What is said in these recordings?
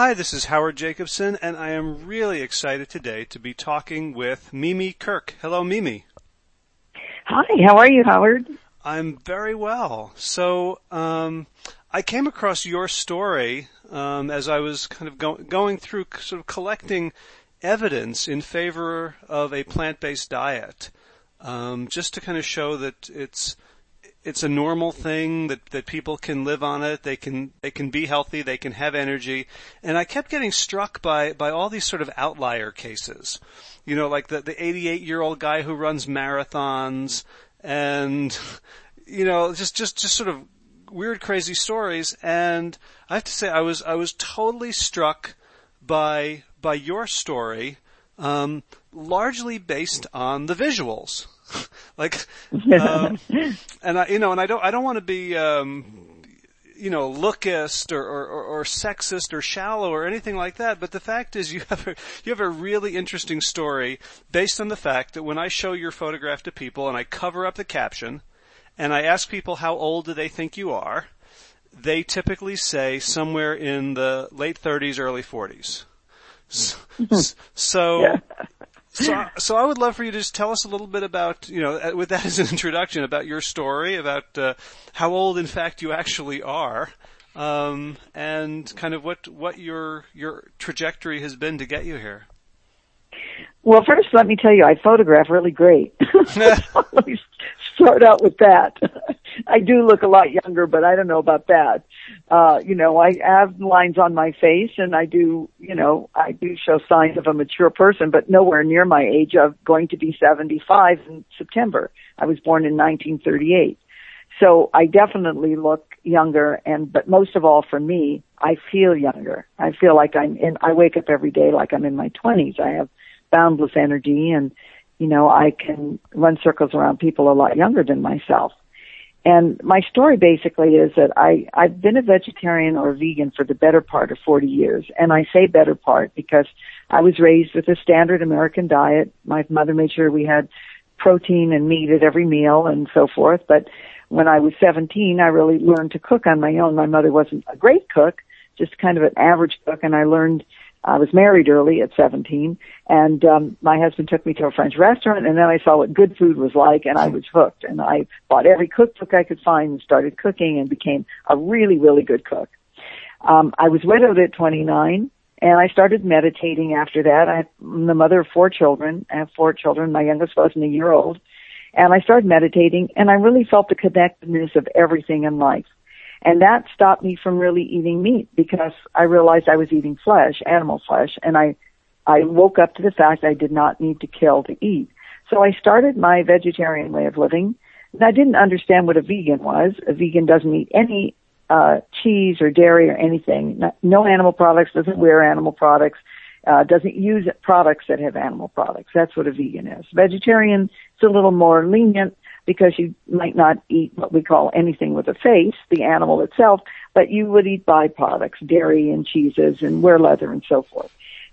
Hi, this is Howard Jacobson, and I am really excited today to be talking with Mimi Kirk. Hello, Mimi. Hi, how are you, Howard? I'm very well. So, um, I came across your story um, as I was kind of go- going through, sort of collecting evidence in favor of a plant-based diet, um, just to kind of show that it's it's a normal thing that that people can live on it. They can they can be healthy. They can have energy. And I kept getting struck by by all these sort of outlier cases. You know, like the the 88 year old guy who runs marathons, and you know, just just just sort of weird, crazy stories. And I have to say, I was I was totally struck by by your story, um, largely based on the visuals. like, um, and I, you know, and I don't, I don't want to be, um, you know, lookist or, or, or, sexist or shallow or anything like that. But the fact is, you have a, you have a really interesting story based on the fact that when I show your photograph to people and I cover up the caption, and I ask people how old do they think you are, they typically say somewhere in the late 30s, early 40s. So, so yeah so, so I would love for you to just tell us a little bit about, you know, uh, with that as an introduction, about your story, about uh, how old, in fact, you actually are, um, and kind of what what your your trajectory has been to get you here. Well, first, let me tell you, I photograph really great. let me start out with that. I do look a lot younger, but I don't know about that. Uh, you know, I have lines on my face and I do, you know, I do show signs of a mature person, but nowhere near my age of going to be 75 in September. I was born in 1938. So I definitely look younger and, but most of all for me, I feel younger. I feel like I'm in, I wake up every day like I'm in my 20s. I have boundless energy and, you know, I can run circles around people a lot younger than myself. And my story basically is that I, I've been a vegetarian or vegan for the better part of 40 years. And I say better part because I was raised with a standard American diet. My mother made sure we had protein and meat at every meal and so forth. But when I was 17, I really learned to cook on my own. My mother wasn't a great cook, just kind of an average cook. And I learned I was married early at 17, and um, my husband took me to a French restaurant, and then I saw what good food was like, and I was hooked. And I bought every cookbook I could find and started cooking, and became a really, really good cook. Um, I was widowed at 29, and I started meditating after that. I'm the mother of four children. I have four children. My youngest wasn't a year old. And I started meditating, and I really felt the connectedness of everything in life. And that stopped me from really eating meat because I realized I was eating flesh, animal flesh, and I, I woke up to the fact I did not need to kill to eat. So I started my vegetarian way of living. And I didn't understand what a vegan was. A vegan doesn't eat any uh, cheese or dairy or anything. No no animal products, doesn't wear animal products, uh, doesn't use products that have animal products. That's what a vegan is. Vegetarian is a little more lenient because you might not eat what we call anything with a face, the animal itself, but you would eat byproducts, dairy and cheeses and wear leather and so forth.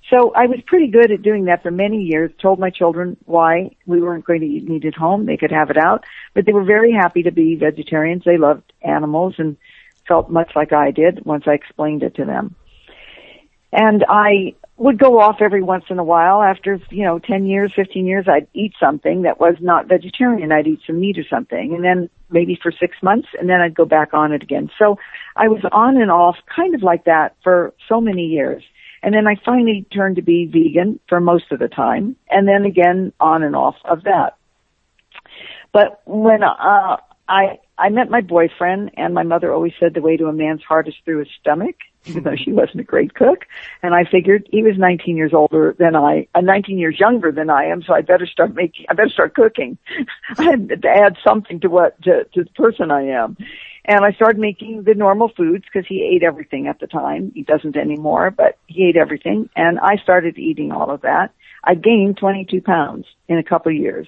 So I was pretty good at doing that for many years, told my children why we weren't going to eat meat at home. They could have it out, but they were very happy to be vegetarians. They loved animals and felt much like I did once I explained it to them. And I would go off every once in a while after, you know, 10 years, 15 years, I'd eat something that was not vegetarian. I'd eat some meat or something and then maybe for six months and then I'd go back on it again. So I was on and off kind of like that for so many years. And then I finally turned to be vegan for most of the time and then again on and off of that. But when, uh, I, I met my boyfriend and my mother always said the way to a man's heart is through his stomach even though she wasn't a great cook. And I figured he was 19 years older than I, uh, 19 years younger than I am, so I better start making, I better start cooking. I had to add something to what, to, to the person I am. And I started making the normal foods because he ate everything at the time. He doesn't anymore, but he ate everything. And I started eating all of that. I gained 22 pounds in a couple of years.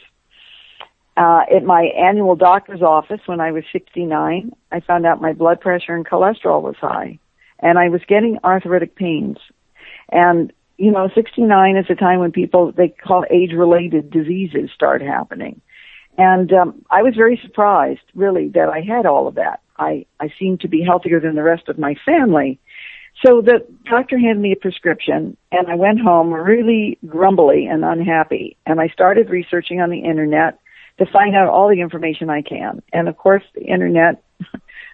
Uh, at my annual doctor's office when I was 69, I found out my blood pressure and cholesterol was high and I was getting arthritic pains. And, you know, 69 is a time when people, they call age related diseases start happening. And, um, I was very surprised, really, that I had all of that. I, I seemed to be healthier than the rest of my family. So the doctor handed me a prescription and I went home really grumbly and unhappy and I started researching on the internet to find out all the information I can. And of course the internet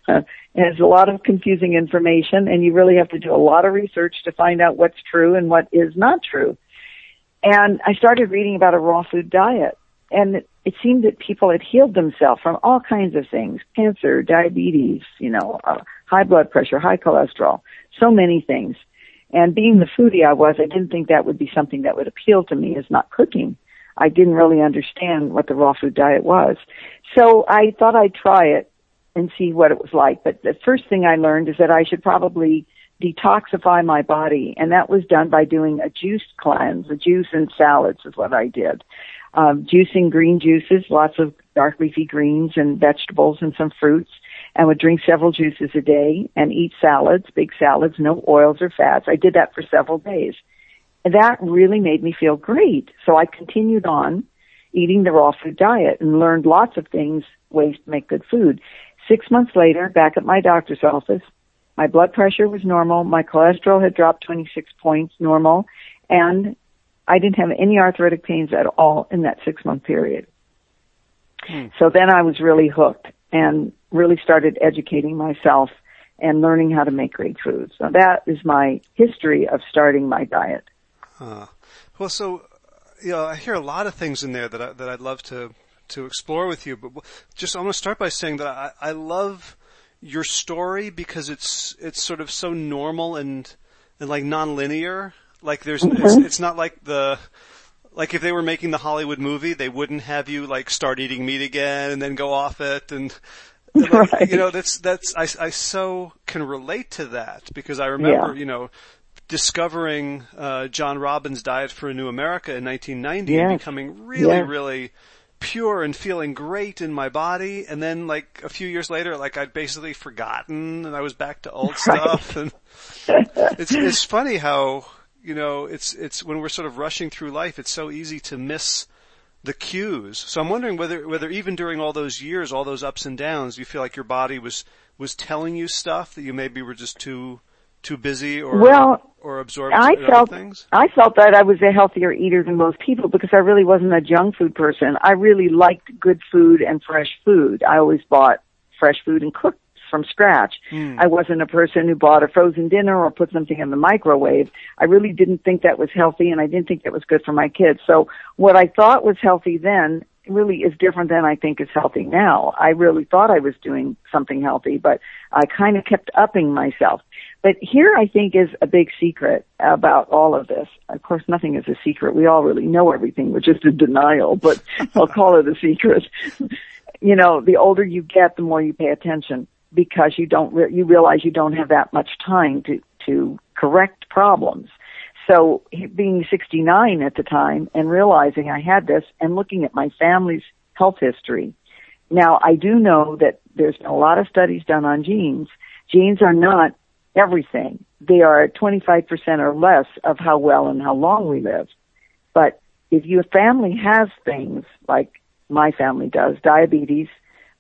has a lot of confusing information and you really have to do a lot of research to find out what's true and what is not true. And I started reading about a raw food diet and it, it seemed that people had healed themselves from all kinds of things, cancer, diabetes, you know, uh, high blood pressure, high cholesterol, so many things. And being the foodie I was, I didn't think that would be something that would appeal to me as not cooking. I didn't really understand what the raw food diet was. So I thought I'd try it and see what it was like. But the first thing I learned is that I should probably detoxify my body, and that was done by doing a juice cleanse. A juice and salads is what I did. Um, juicing green juices, lots of dark leafy greens and vegetables and some fruits, and would drink several juices a day and eat salads, big salads, no oils or fats. I did that for several days. And that really made me feel great. So I continued on eating the raw food diet and learned lots of things, ways to make good food. Six months later, back at my doctor's office, my blood pressure was normal, my cholesterol had dropped 26 points normal, and I didn't have any arthritic pains at all in that six month period. Hmm. So then I was really hooked and really started educating myself and learning how to make great food. So that is my history of starting my diet. Uh, well, so you know, I hear a lot of things in there that I, that I'd love to to explore with you. But just I want to start by saying that I, I love your story because it's it's sort of so normal and and like nonlinear. Like there's mm-hmm. it's, it's not like the like if they were making the Hollywood movie, they wouldn't have you like start eating meat again and then go off it and. Like, right. You know, that's, that's, I, I so can relate to that because I remember, yeah. you know, discovering, uh, John Robbins' Diet for a New America in 1990 yes. and becoming really, yes. really pure and feeling great in my body. And then like a few years later, like I'd basically forgotten and I was back to old right. stuff. And it's, it's funny how, you know, it's, it's when we're sort of rushing through life, it's so easy to miss the cues. So I'm wondering whether, whether even during all those years, all those ups and downs, you feel like your body was, was telling you stuff that you maybe were just too, too busy or well, or absorbed I felt things? I felt that I was a healthier eater than most people because I really wasn't a junk food person. I really liked good food and fresh food. I always bought fresh food and cooked from scratch. Mm. I wasn't a person who bought a frozen dinner or put something in the microwave. I really didn't think that was healthy and I didn't think that was good for my kids. So what I thought was healthy then really is different than I think is healthy now. I really thought I was doing something healthy, but I kind of kept upping myself. But here I think is a big secret about all of this. Of course, nothing is a secret. We all really know everything. We're just in denial, but I'll call it a secret. you know, the older you get, the more you pay attention because you don't, re- you realize you don't have that much time to, to correct problems. So being 69 at the time and realizing I had this and looking at my family's health history. Now I do know that there's been a lot of studies done on genes. Genes are not everything. They are 25% or less of how well and how long we live. But if your family has things like my family does, diabetes,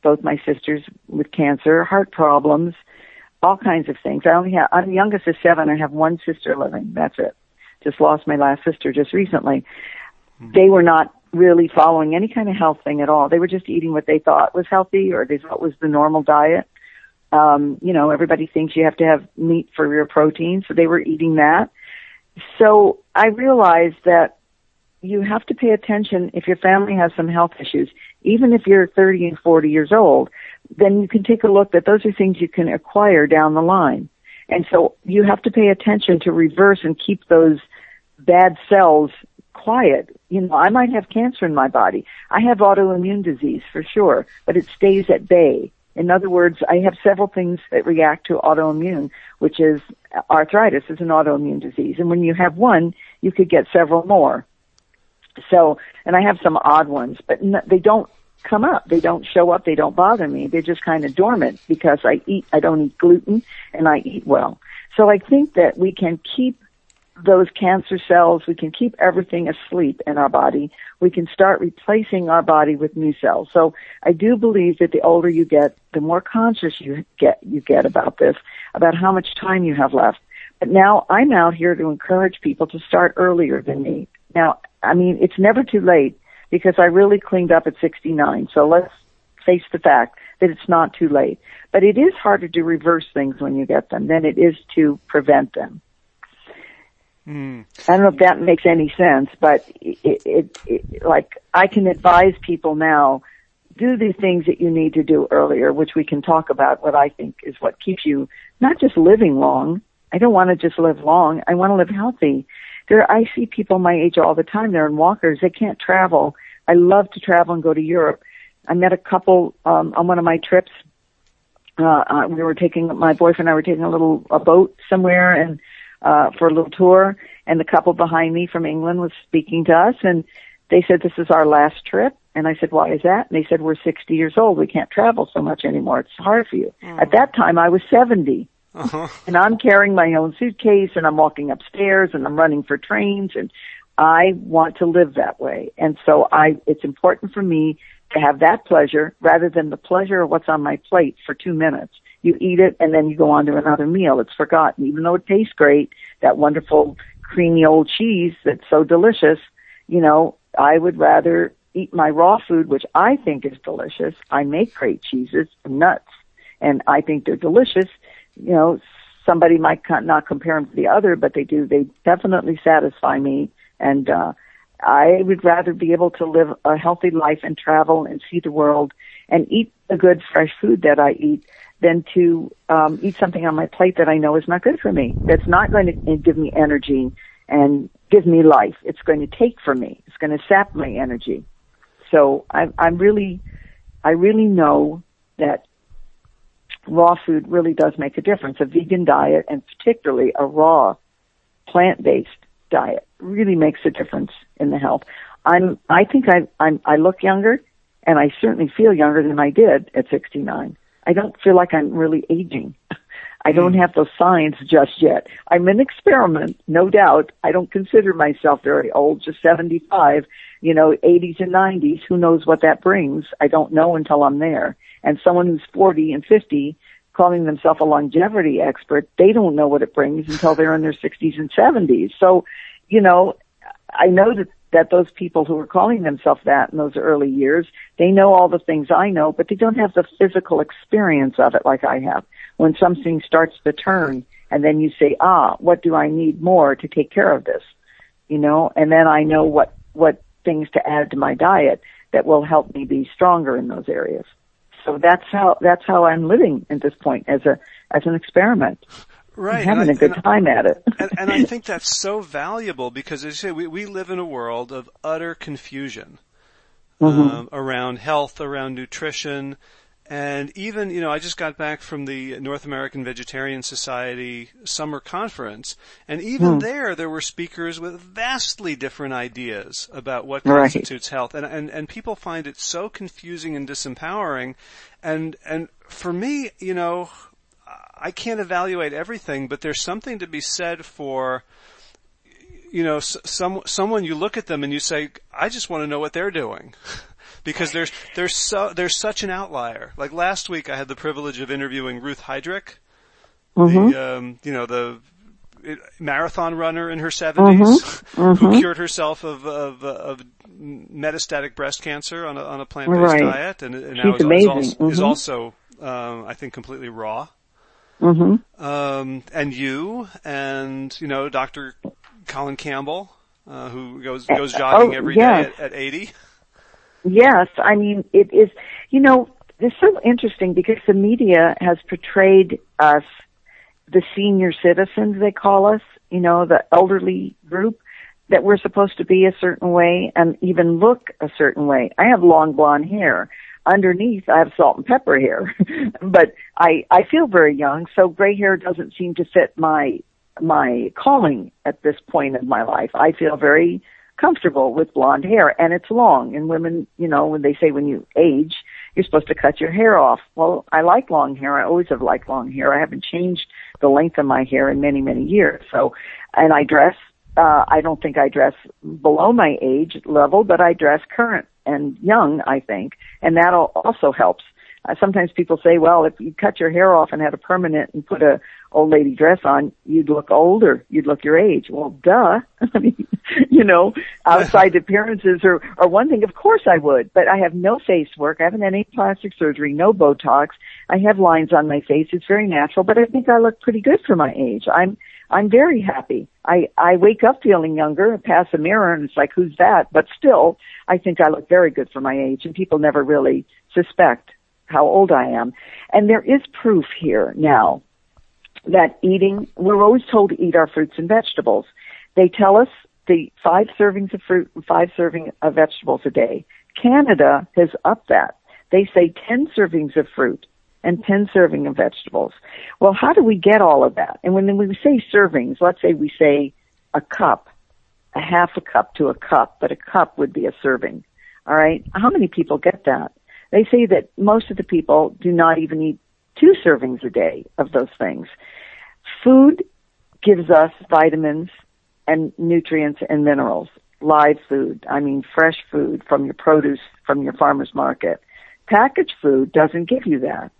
both my sisters with cancer, heart problems, all kinds of things. I only have, I'm the youngest of seven. I have one sister living. That's it. Just lost my last sister just recently. Mm-hmm. They were not really following any kind of health thing at all. They were just eating what they thought was healthy or they thought was the normal diet. Um, you know, everybody thinks you have to have meat for your protein, so they were eating that. So I realized that you have to pay attention if your family has some health issues, even if you're 30 and 40 years old, then you can take a look that those are things you can acquire down the line. And so you have to pay attention to reverse and keep those bad cells quiet. You know, I might have cancer in my body. I have autoimmune disease for sure, but it stays at bay. In other words, I have several things that react to autoimmune, which is arthritis is an autoimmune disease. And when you have one, you could get several more. So, and I have some odd ones, but they don't come up. They don't show up. They don't bother me. They're just kind of dormant because I eat, I don't eat gluten and I eat well. So I think that we can keep those cancer cells, we can keep everything asleep in our body. We can start replacing our body with new cells. So I do believe that the older you get, the more conscious you get, you get about this, about how much time you have left. But now I'm out here to encourage people to start earlier than me. Now, I mean, it's never too late because I really cleaned up at 69. So let's face the fact that it's not too late. But it is harder to reverse things when you get them than it is to prevent them. Mm. I don't know if that makes any sense, but it, it, it, like I can advise people now, do the things that you need to do earlier, which we can talk about what I think is what keeps you not just living long. I don't want to just live long. I want to live healthy. There, I see people my age all the time. They're in walkers. They can't travel. I love to travel and go to Europe. I met a couple um, on one of my trips. Uh, uh, we were taking my boyfriend and I were taking a little a boat somewhere and uh, for a little tour, and the couple behind me from England was speaking to us, and they said, "This is our last trip." And I said, "Why is that?" And they said, "We're 60 years old. We can't travel so much anymore. It's hard for you." Mm. At that time, I was 70. Uh-huh. And I'm carrying my own suitcase and I'm walking upstairs and I'm running for trains and I want to live that way. And so I, it's important for me to have that pleasure rather than the pleasure of what's on my plate for two minutes. You eat it and then you go on to another meal. It's forgotten. Even though it tastes great, that wonderful creamy old cheese that's so delicious, you know, I would rather eat my raw food, which I think is delicious. I make great cheeses and nuts and I think they're delicious. You know, somebody might not compare them to the other, but they do. They definitely satisfy me and, uh, I would rather be able to live a healthy life and travel and see the world and eat the good fresh food that I eat than to um, eat something on my plate that I know is not good for me. That's not going to give me energy and give me life. It's going to take from me. It's going to sap my energy. So I, I'm really, I really know that raw food really does make a difference. A vegan diet and particularly a raw plant-based diet really makes a difference in the health. I'm, I think I, I'm, I look younger and I certainly feel younger than I did at 69. I don't feel like I'm really aging. I don't hmm. have those signs just yet. I'm an experiment, no doubt. I don't consider myself very old, just 75, you know, 80s and 90s. Who knows what that brings? I don't know until I'm there. And someone who's 40 and 50 calling themselves a longevity expert, they don't know what it brings until they're in their 60s and 70s. So, you know, I know that that those people who are calling themselves that in those early years, they know all the things I know, but they don't have the physical experience of it like I have. When something starts to turn and then you say, ah, what do I need more to take care of this? You know, and then I know what, what things to add to my diet that will help me be stronger in those areas. So that's how that's how I'm living at this point as a as an experiment. Right, having I, a good time at it. and, and, I think that's so valuable because, as you say, we we live in a world of utter confusion mm-hmm. um, around health, around nutrition, and even, you know, I just got back from the North American Vegetarian Society summer conference, and even mm. there, there were speakers with vastly different ideas about what constitutes right. health, and, and and people find it so confusing and disempowering, and and for me, you know, I can't evaluate everything, but there's something to be said for you know, some someone you look at them and you say, I just want to know what they're doing. because there's there's so there's such an outlier. Like last week, I had the privilege of interviewing Ruth Heidrich, mm-hmm. the um, you know the marathon runner in her 70s mm-hmm. mm-hmm. who cured herself of, of, of metastatic breast cancer on a, on a plant-based right. diet and, and now is, is, also, mm-hmm. is also um, I think completely raw. Mm-hmm. Um, and you and you know Dr. Colin Campbell, uh, who goes goes uh, jogging oh, every yes. day at, at 80. Yes, I mean it is. You know, it's so interesting because the media has portrayed us, the senior citizens they call us, you know, the elderly group, that we're supposed to be a certain way and even look a certain way. I have long blonde hair. Underneath, I have salt and pepper hair, but I I feel very young. So gray hair doesn't seem to fit my my calling at this point in my life. I feel very comfortable with blonde hair and it's long and women, you know, when they say when you age, you're supposed to cut your hair off. Well, I like long hair. I always have liked long hair. I haven't changed the length of my hair in many, many years. So, and I dress, uh, I don't think I dress below my age level, but I dress current and young, I think, and that also helps uh, sometimes people say, well, if you cut your hair off and had a permanent and put a old lady dress on, you'd look older. You'd look your age. Well, duh. I mean, you know, outside appearances are, are one thing. Of course I would, but I have no face work. I haven't had any plastic surgery, no Botox. I have lines on my face. It's very natural, but I think I look pretty good for my age. I'm, I'm very happy. I, I wake up feeling younger, pass a mirror and it's like, who's that? But still, I think I look very good for my age and people never really suspect how old I am. And there is proof here now that eating, we're always told to eat our fruits and vegetables. They tell us the five servings of fruit and five serving of vegetables a day. Canada has upped that. They say 10 servings of fruit and 10 serving of vegetables. Well, how do we get all of that? And when we say servings, let's say we say a cup, a half a cup to a cup, but a cup would be a serving. All right. How many people get that? They say that most of the people do not even eat two servings a day of those things. Food gives us vitamins and nutrients and minerals. Live food, I mean fresh food from your produce from your farmer's market. Packaged food doesn't give you that.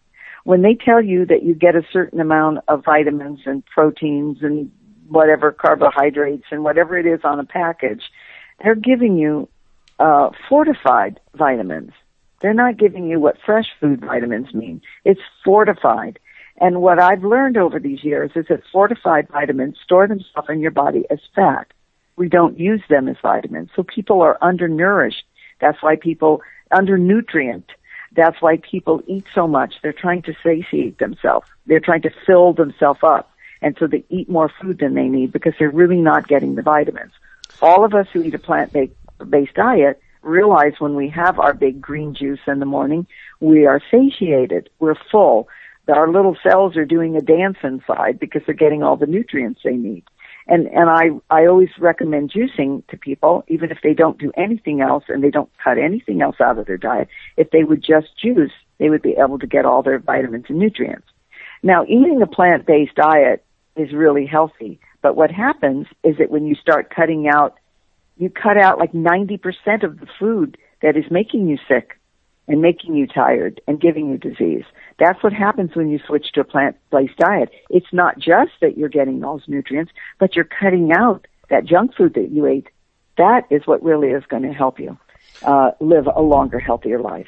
When they tell you that you get a certain amount of vitamins and proteins and whatever carbohydrates and whatever it is on a package, they're giving you uh, fortified vitamins. They're not giving you what fresh food vitamins mean. It's fortified. And what I've learned over these years is that fortified vitamins store themselves in your body as fat. We don't use them as vitamins. So people are undernourished. That's why people undernutrient. That's why people eat so much. They're trying to satiate themselves. They're trying to fill themselves up. And so they eat more food than they need because they're really not getting the vitamins. All of us who eat a plant-based diet realize when we have our big green juice in the morning, we are satiated. We're full. Our little cells are doing a dance inside because they're getting all the nutrients they need. And, and I, I always recommend juicing to people, even if they don't do anything else and they don't cut anything else out of their diet. If they would just juice, they would be able to get all their vitamins and nutrients. Now, eating a plant-based diet is really healthy, but what happens is that when you start cutting out you cut out like 90% of the food that is making you sick and making you tired and giving you disease. That's what happens when you switch to a plant-based diet. It's not just that you're getting those nutrients, but you're cutting out that junk food that you ate. That is what really is going to help you uh, live a longer, healthier life.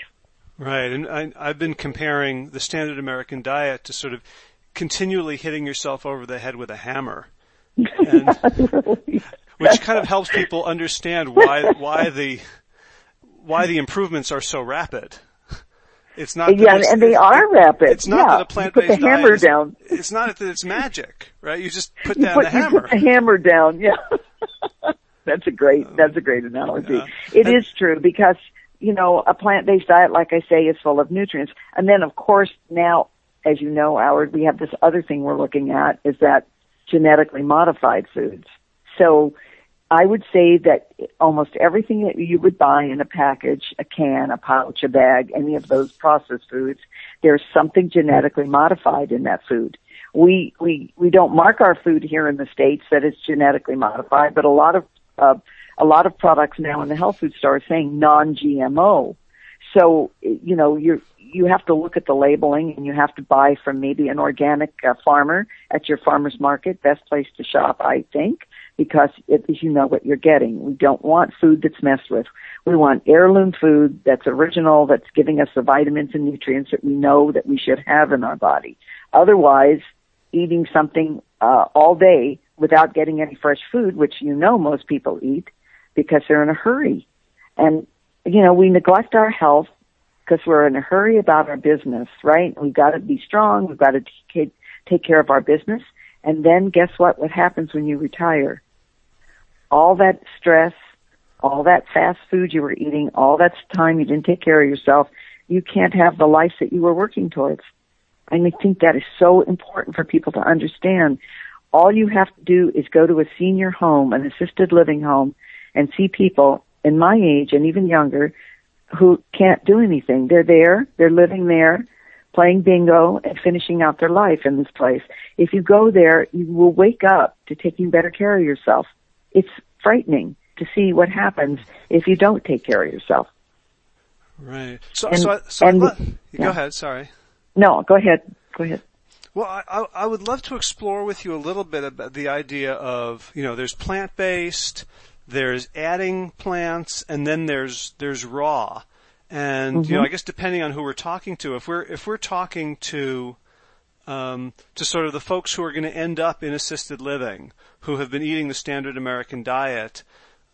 Right, and I, I've been comparing the standard American diet to sort of continually hitting yourself over the head with a hammer. And, which kind of helps people understand why why the why the improvements are so rapid. It's not yeah, and they are rapid. It's not yeah. that a plant-based you put the hammer is, down. It's not that it's magic, right? You just put you down put, the hammer. You put the hammer down. Yeah, that's a great um, that's a great analogy. Yeah. It and, is true because you know a plant-based diet, like I say, is full of nutrients, and then of course now, as you know, Howard, we have this other thing we're looking at is that genetically modified foods. So I would say that almost everything that you would buy in a package, a can, a pouch, a bag, any of those processed foods, there's something genetically modified in that food. We, we, we don't mark our food here in the States that it's genetically modified, but a lot of, uh, a lot of products now in the health food store are saying non-GMO. So, you know, you're, you have to look at the labeling and you have to buy from maybe an organic uh, farmer at your farmer's market. Best place to shop, I think because it, you know what you're getting. We don't want food that's messed with. We want heirloom food that's original, that's giving us the vitamins and nutrients that we know that we should have in our body. Otherwise, eating something uh, all day without getting any fresh food, which you know most people eat because they're in a hurry. And, you know, we neglect our health because we're in a hurry about our business, right? We've got to be strong. We've got to take, take care of our business. And then guess what? What happens when you retire? All that stress, all that fast food you were eating, all that time you didn't take care of yourself, you can't have the life that you were working towards. And I think that is so important for people to understand. All you have to do is go to a senior home, an assisted living home, and see people in my age and even younger who can't do anything. They're there, they're living there, playing bingo and finishing out their life in this place. If you go there, you will wake up to taking better care of yourself it's frightening to see what happens if you don't take care of yourself. Right. So, and, so, I, so and, let, yeah. go ahead. Sorry. No, go ahead. Go ahead. Well, I, I would love to explore with you a little bit about the idea of, you know, there's plant-based, there's adding plants, and then there's, there's raw. And, mm-hmm. you know, mm-hmm. I guess depending on who we're talking to, if we're, if we're talking to, um, to sort of the folks who are going to end up in assisted living, who have been eating the standard American diet,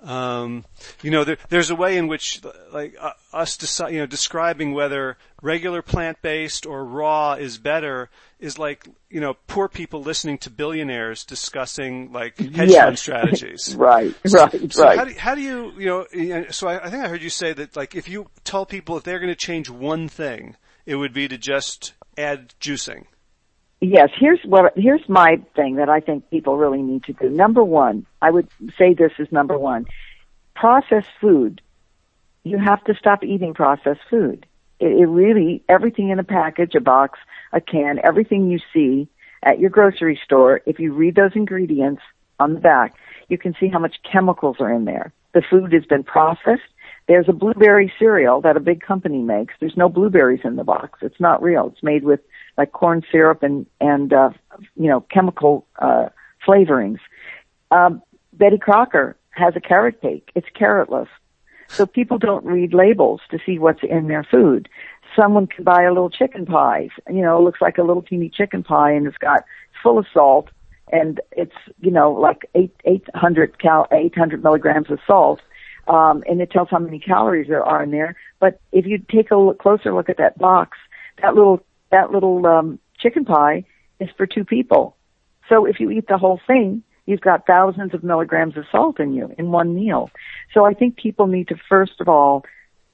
um, you know, there, there's a way in which, like, uh, us, deci- you know, describing whether regular plant-based or raw is better is like, you know, poor people listening to billionaires discussing like hedge yes. fund strategies. right, right, so right. How do, how do you, you know, so I, I think I heard you say that like if you tell people if they're going to change one thing, it would be to just add juicing. Yes, here's what here's my thing that I think people really need to do. Number one, I would say this is number one. Processed food. You have to stop eating processed food. It, it really everything in a package, a box, a can, everything you see at your grocery store, if you read those ingredients on the back, you can see how much chemicals are in there. The food has been processed. There's a blueberry cereal that a big company makes. There's no blueberries in the box. It's not real. It's made with like corn syrup and and uh, you know chemical uh, flavorings. Um, Betty Crocker has a carrot cake. It's carrotless, so people don't read labels to see what's in their food. Someone can buy a little chicken pie. You know, it looks like a little teeny chicken pie, and it's got full of salt, and it's you know like eight eight hundred cal eight hundred milligrams of salt. Um, and it tells how many calories there are in there. But if you take a look, closer look at that box, that little that little um, chicken pie is for two people. So if you eat the whole thing, you've got thousands of milligrams of salt in you in one meal. So I think people need to first of all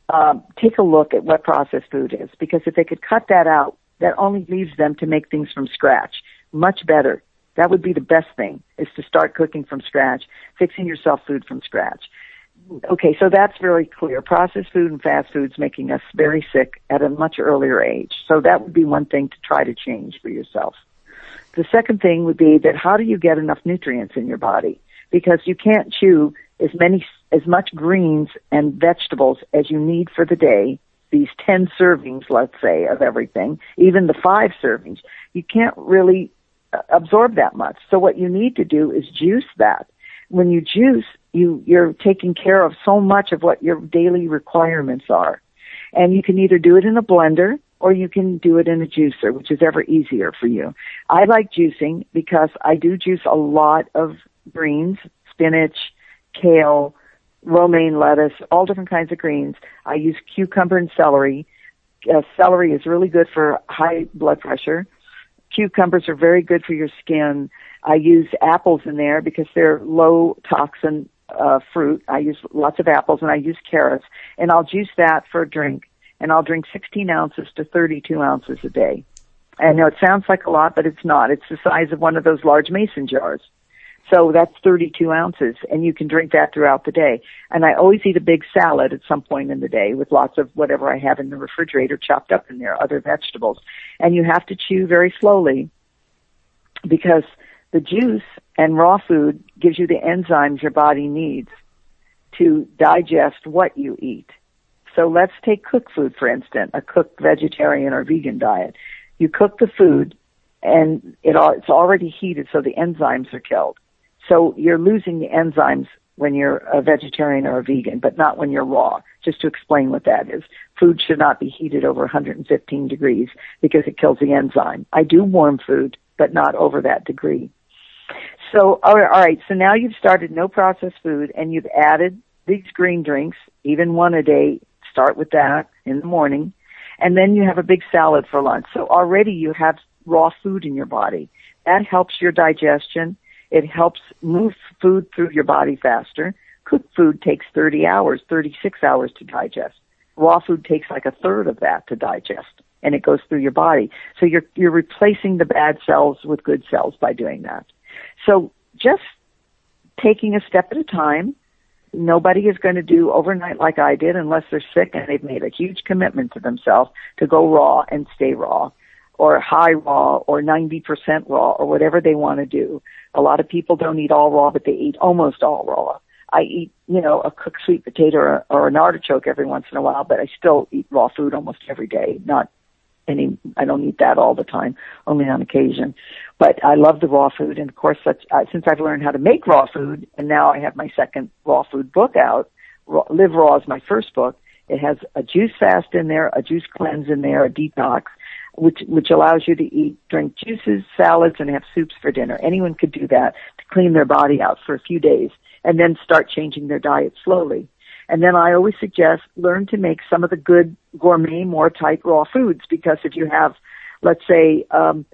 um, take a look at what processed food is because if they could cut that out, that only leaves them to make things from scratch. Much better. That would be the best thing is to start cooking from scratch, fixing yourself food from scratch okay, so that's very clear. Processed food and fast foods making us very sick at a much earlier age. So that would be one thing to try to change for yourself. The second thing would be that how do you get enough nutrients in your body? Because you can't chew as many, as much greens and vegetables as you need for the day. These 10 servings, let's say, of everything, even the five servings, you can't really uh, absorb that much. So what you need to do is juice that. When you juice, you you're taking care of so much of what your daily requirements are. And you can either do it in a blender or you can do it in a juicer, which is ever easier for you. I like juicing because I do juice a lot of greens, spinach, kale, romaine lettuce, all different kinds of greens. I use cucumber and celery. Uh, celery is really good for high blood pressure. Cucumbers are very good for your skin. I use apples in there because they're low toxin uh, fruit. I use lots of apples and I use carrots and I'll juice that for a drink and I'll drink 16 ounces to 32 ounces a day. I know it sounds like a lot, but it's not. It's the size of one of those large mason jars. So that's 32 ounces and you can drink that throughout the day. And I always eat a big salad at some point in the day with lots of whatever I have in the refrigerator chopped up in there, other vegetables. And you have to chew very slowly because the juice and raw food gives you the enzymes your body needs to digest what you eat. So let's take cooked food, for instance, a cooked vegetarian or vegan diet. You cook the food and it it's already heated so the enzymes are killed. So you're losing the enzymes when you're a vegetarian or a vegan, but not when you're raw. Just to explain what that is. Food should not be heated over 115 degrees because it kills the enzyme. I do warm food, but not over that degree. So, all right, so now you've started no processed food and you've added these green drinks, even one a day. Start with that in the morning. And then you have a big salad for lunch. So already you have raw food in your body. That helps your digestion. It helps move food through your body faster. Cooked food takes 30 hours, 36 hours to digest. Raw food takes like a third of that to digest and it goes through your body. So you're, you're replacing the bad cells with good cells by doing that. So just taking a step at a time. Nobody is going to do overnight like I did unless they're sick and they've made a huge commitment to themselves to go raw and stay raw or high raw or 90% raw or whatever they want to do. A lot of people don't eat all raw, but they eat almost all raw. I eat, you know, a cooked sweet potato or, or an artichoke every once in a while, but I still eat raw food almost every day. Not any, I don't eat that all the time, only on occasion. But I love the raw food, and of course, such, uh, since I've learned how to make raw food, and now I have my second raw food book out. Raw, Live Raw is my first book. It has a juice fast in there, a juice cleanse in there, a detox, which which allows you to eat, drink juices, salads, and have soups for dinner. Anyone could do that to clean their body out for a few days, and then start changing their diet slowly. And then I always suggest learn to make some of the good gourmet, more type raw foods because if you have, let's say, um,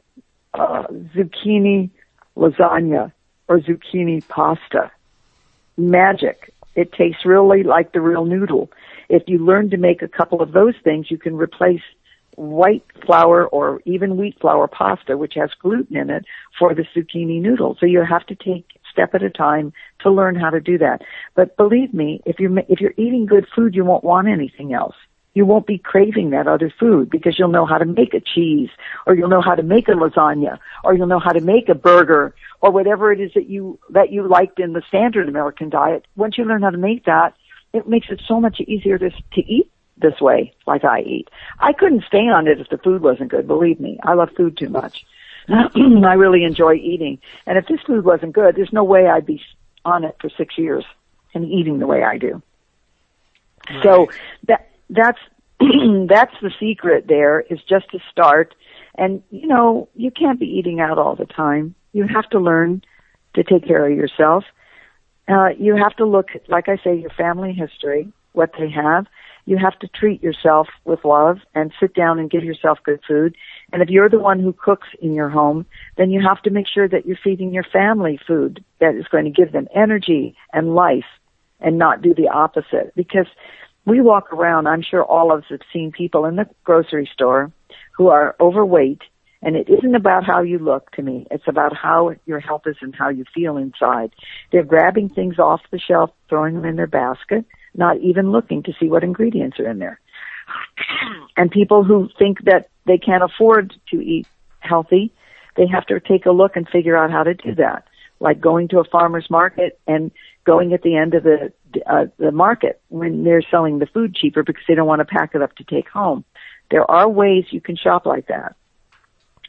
uh, zucchini lasagna or zucchini pasta, magic. It tastes really like the real noodle. If you learn to make a couple of those things, you can replace white flour or even wheat flour pasta, which has gluten in it, for the zucchini noodle. So you have to take step at a time to learn how to do that. But believe me, if you're if you're eating good food, you won't want anything else. You won't be craving that other food because you'll know how to make a cheese or you'll know how to make a lasagna or you'll know how to make a burger or whatever it is that you that you liked in the standard American diet. Once you learn how to make that, it makes it so much easier to to eat this way like I eat. I couldn't stay on it if the food wasn't good, believe me. I love food too much. I really enjoy eating. And if this food wasn't good, there's no way I'd be on it for six years and eating the way I do. Right. So that that's that's the secret there is just to start and you know you can't be eating out all the time you have to learn to take care of yourself uh you have to look like i say your family history what they have you have to treat yourself with love and sit down and give yourself good food and if you're the one who cooks in your home then you have to make sure that you're feeding your family food that is going to give them energy and life and not do the opposite because we walk around, I'm sure all of us have seen people in the grocery store who are overweight, and it isn't about how you look to me. It's about how your health is and how you feel inside. They're grabbing things off the shelf, throwing them in their basket, not even looking to see what ingredients are in there. And people who think that they can't afford to eat healthy, they have to take a look and figure out how to do that. Like going to a farmer's market and going at the end of the uh, the market when they're selling the food cheaper because they don't want to pack it up to take home. There are ways you can shop like that.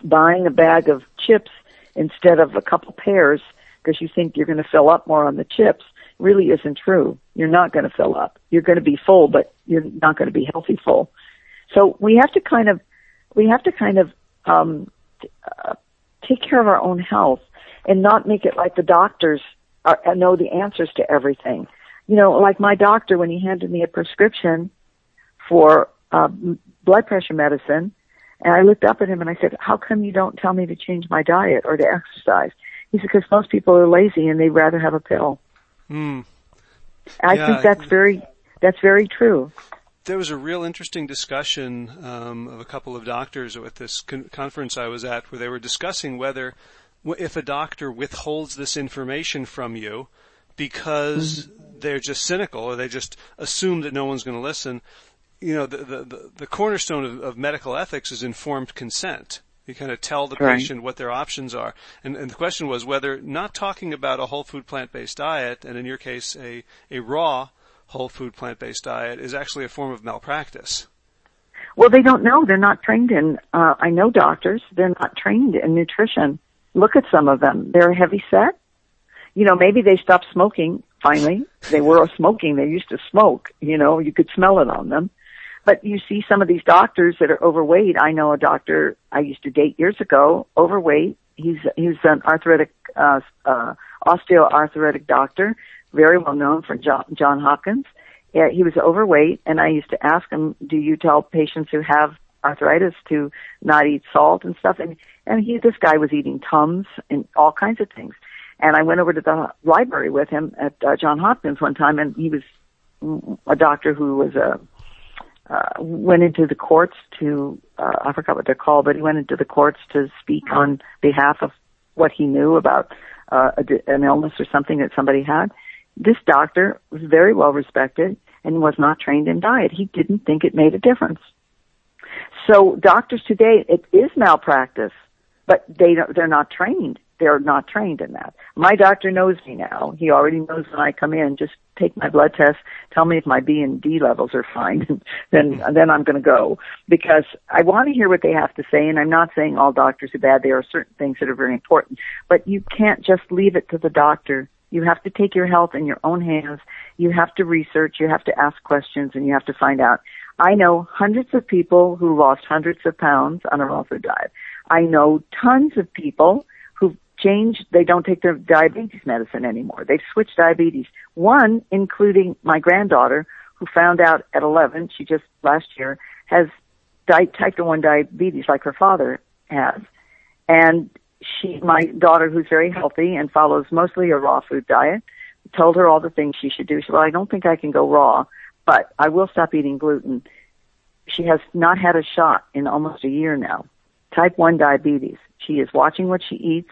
Buying a bag of chips instead of a couple pears because you think you're going to fill up more on the chips really isn't true. You're not going to fill up. You're going to be full, but you're not going to be healthy full. So we have to kind of, we have to kind of, um, uh, take care of our own health and not make it like the doctors are, know the answers to everything. You know, like my doctor when he handed me a prescription for uh, blood pressure medicine, and I looked up at him and I said, "How come you don't tell me to change my diet or to exercise?" He said, "Because most people are lazy and they'd rather have a pill." Hmm. I yeah, think that's very that's very true. There was a real interesting discussion um, of a couple of doctors at this con- conference I was at, where they were discussing whether if a doctor withholds this information from you because mm-hmm. they're just cynical or they just assume that no one's going to listen, you know, the, the, the cornerstone of, of, medical ethics is informed consent. You kind of tell the right. patient what their options are. And, and the question was whether not talking about a whole food plant-based diet, and in your case, a, a raw whole food plant-based diet, is actually a form of malpractice. Well, they don't know. They're not trained in, uh, I know doctors, they're not trained in nutrition look at some of them. They're heavy set. You know, maybe they stopped smoking finally. They were smoking. They used to smoke. You know, you could smell it on them. But you see some of these doctors that are overweight. I know a doctor I used to date years ago, overweight. He's he's an arthritic uh, uh, osteoarthritic doctor, very well known for John, John Hopkins. Yeah, he was overweight, and I used to ask him, "Do you tell patients who have arthritis to not eat salt and stuff. And and he this guy was eating tums and all kinds of things. And I went over to the library with him at uh, John Hopkins one time, and he was a doctor who was a uh, went into the courts to uh, I forgot what they're called, but he went into the courts to speak on behalf of what he knew about uh, a, an illness or something that somebody had. This doctor was very well respected and was not trained in diet. He didn't think it made a difference. So doctors today, it is malpractice, but they don't, they're not trained. They're not trained in that. My doctor knows me now. He already knows when I come in. Just take my blood test, tell me if my B and D levels are fine, then mm-hmm. then I'm going to go because I want to hear what they have to say. And I'm not saying all doctors are bad. There are certain things that are very important, but you can't just leave it to the doctor. You have to take your health in your own hands. You have to research. You have to ask questions, and you have to find out. I know hundreds of people who lost hundreds of pounds on a raw food diet. I know tons of people changed, they don't take their diabetes medicine anymore. They've switched diabetes. One, including my granddaughter, who found out at 11, she just last year, has di- type 1 diabetes like her father has. And she, my daughter, who's very healthy and follows mostly a raw food diet, told her all the things she should do. She said, well, I don't think I can go raw, but I will stop eating gluten. She has not had a shot in almost a year now. Type 1 diabetes. She is watching what she eats.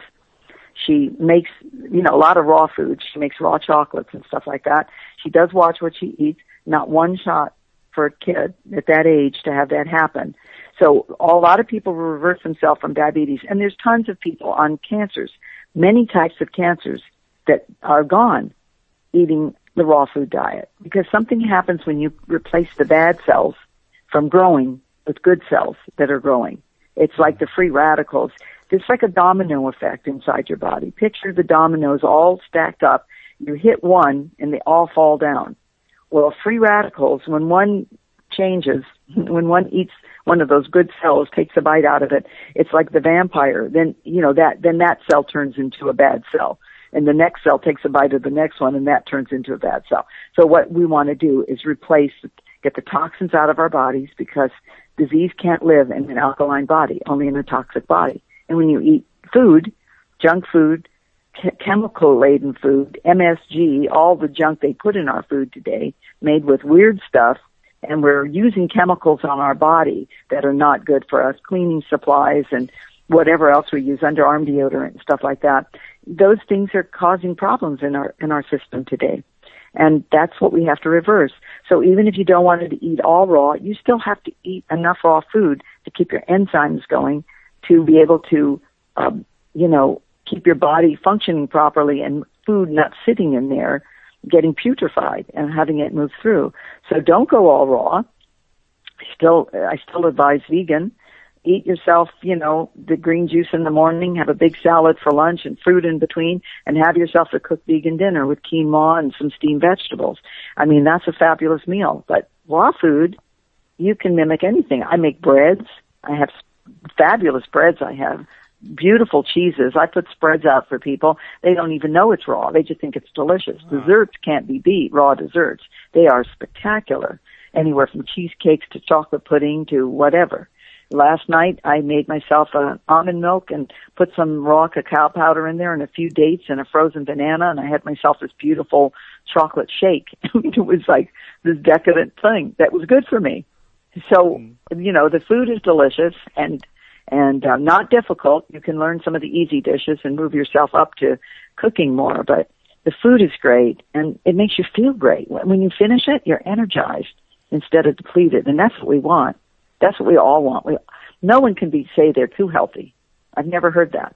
She makes, you know, a lot of raw food. She makes raw chocolates and stuff like that. She does watch what she eats. Not one shot for a kid at that age to have that happen. So a lot of people reverse themselves from diabetes and there's tons of people on cancers, many types of cancers that are gone eating the raw food diet because something happens when you replace the bad cells from growing with good cells that are growing. It's like the free radicals. It's like a domino effect inside your body. Picture the dominoes all stacked up. You hit one and they all fall down. Well, free radicals, when one changes, when one eats one of those good cells, takes a bite out of it, it's like the vampire. Then, you know, that, then that cell turns into a bad cell. And the next cell takes a bite of the next one and that turns into a bad cell. So what we want to do is replace, get the toxins out of our bodies because disease can't live in an alkaline body, only in a toxic body. And when you eat food, junk food, chemical laden food, MSG, all the junk they put in our food today, made with weird stuff, and we're using chemicals on our body that are not good for us, cleaning supplies and whatever else we use, underarm deodorant and stuff like that. Those things are causing problems in our in our system today. And that's what we have to reverse. So even if you don't want to eat all raw, you still have to eat enough raw food to keep your enzymes going to be able to, um, you know, keep your body functioning properly and food not sitting in there getting putrefied and having it move through. So don't go all raw. Still, I still advise vegan. Eat yourself, you know, the green juice in the morning, have a big salad for lunch and fruit in between, and have yourself a cooked vegan dinner with quinoa and some steamed vegetables. I mean, that's a fabulous meal. But raw food, you can mimic anything. I make breads. I have fabulous breads I have, beautiful cheeses. I put spreads out for people. They don't even know it's raw. They just think it's delicious. Wow. Desserts can't be beat, raw desserts. They are spectacular. Anywhere from cheesecakes to chocolate pudding to whatever. Last night I made myself an almond milk and put some raw cacao powder in there and a few dates and a frozen banana and I had myself this beautiful chocolate shake. it was like this decadent thing that was good for me. So, mm. you know, the food is delicious and and uh, not difficult. You can learn some of the easy dishes and move yourself up to cooking more, but the food is great and it makes you feel great. When you finish it, you're energized instead of depleted, and that's what we want. That's what we all want. We, no one can be say they're too healthy. I've never heard that.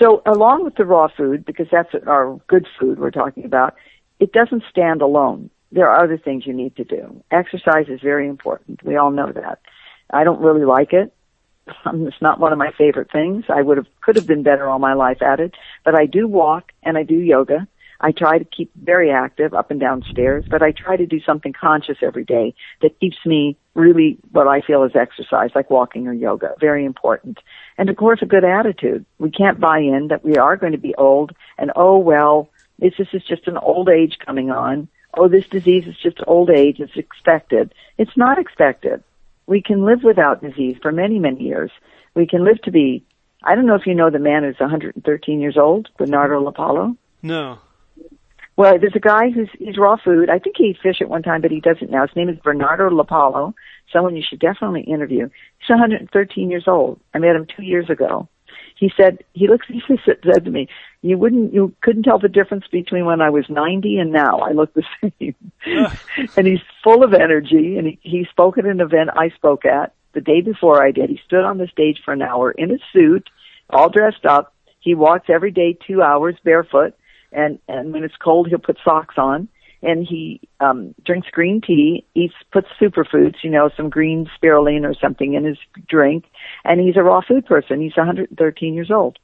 So along with the raw food, because that's our good food we're talking about, it doesn't stand alone there are other things you need to do. Exercise is very important. We all know that. I don't really like it. It's not one of my favorite things. I would have, could have been better all my life at it, but I do walk and I do yoga. I try to keep very active up and down stairs, but I try to do something conscious every day that keeps me really what I feel is exercise, like walking or yoga. Very important. And of course, a good attitude. We can't buy in that we are going to be old and oh well, this is just an old age coming on oh, this disease is just old age, it's expected. It's not expected. We can live without disease for many, many years. We can live to be, I don't know if you know the man who's 113 years old, Bernardo LaPallo. No. Well, there's a guy who's he's raw food. I think he ate fish at one time, but he doesn't now. His name is Bernardo LaPallo. Someone you should definitely interview. He's 113 years old. I met him two years ago he said he looks he said to me you wouldn't you couldn't tell the difference between when i was 90 and now. I look the same. And he's full of energy and he, he spoke at an event i spoke at the day before i did. He stood on the stage for an hour in a suit all dressed up. He walks every day two hours barefoot and, and when it's cold he'll put socks on and he um drinks green tea, eats puts superfoods, you know, some green spirulina or something in his drink, and he's a raw food person. He's 113 years old.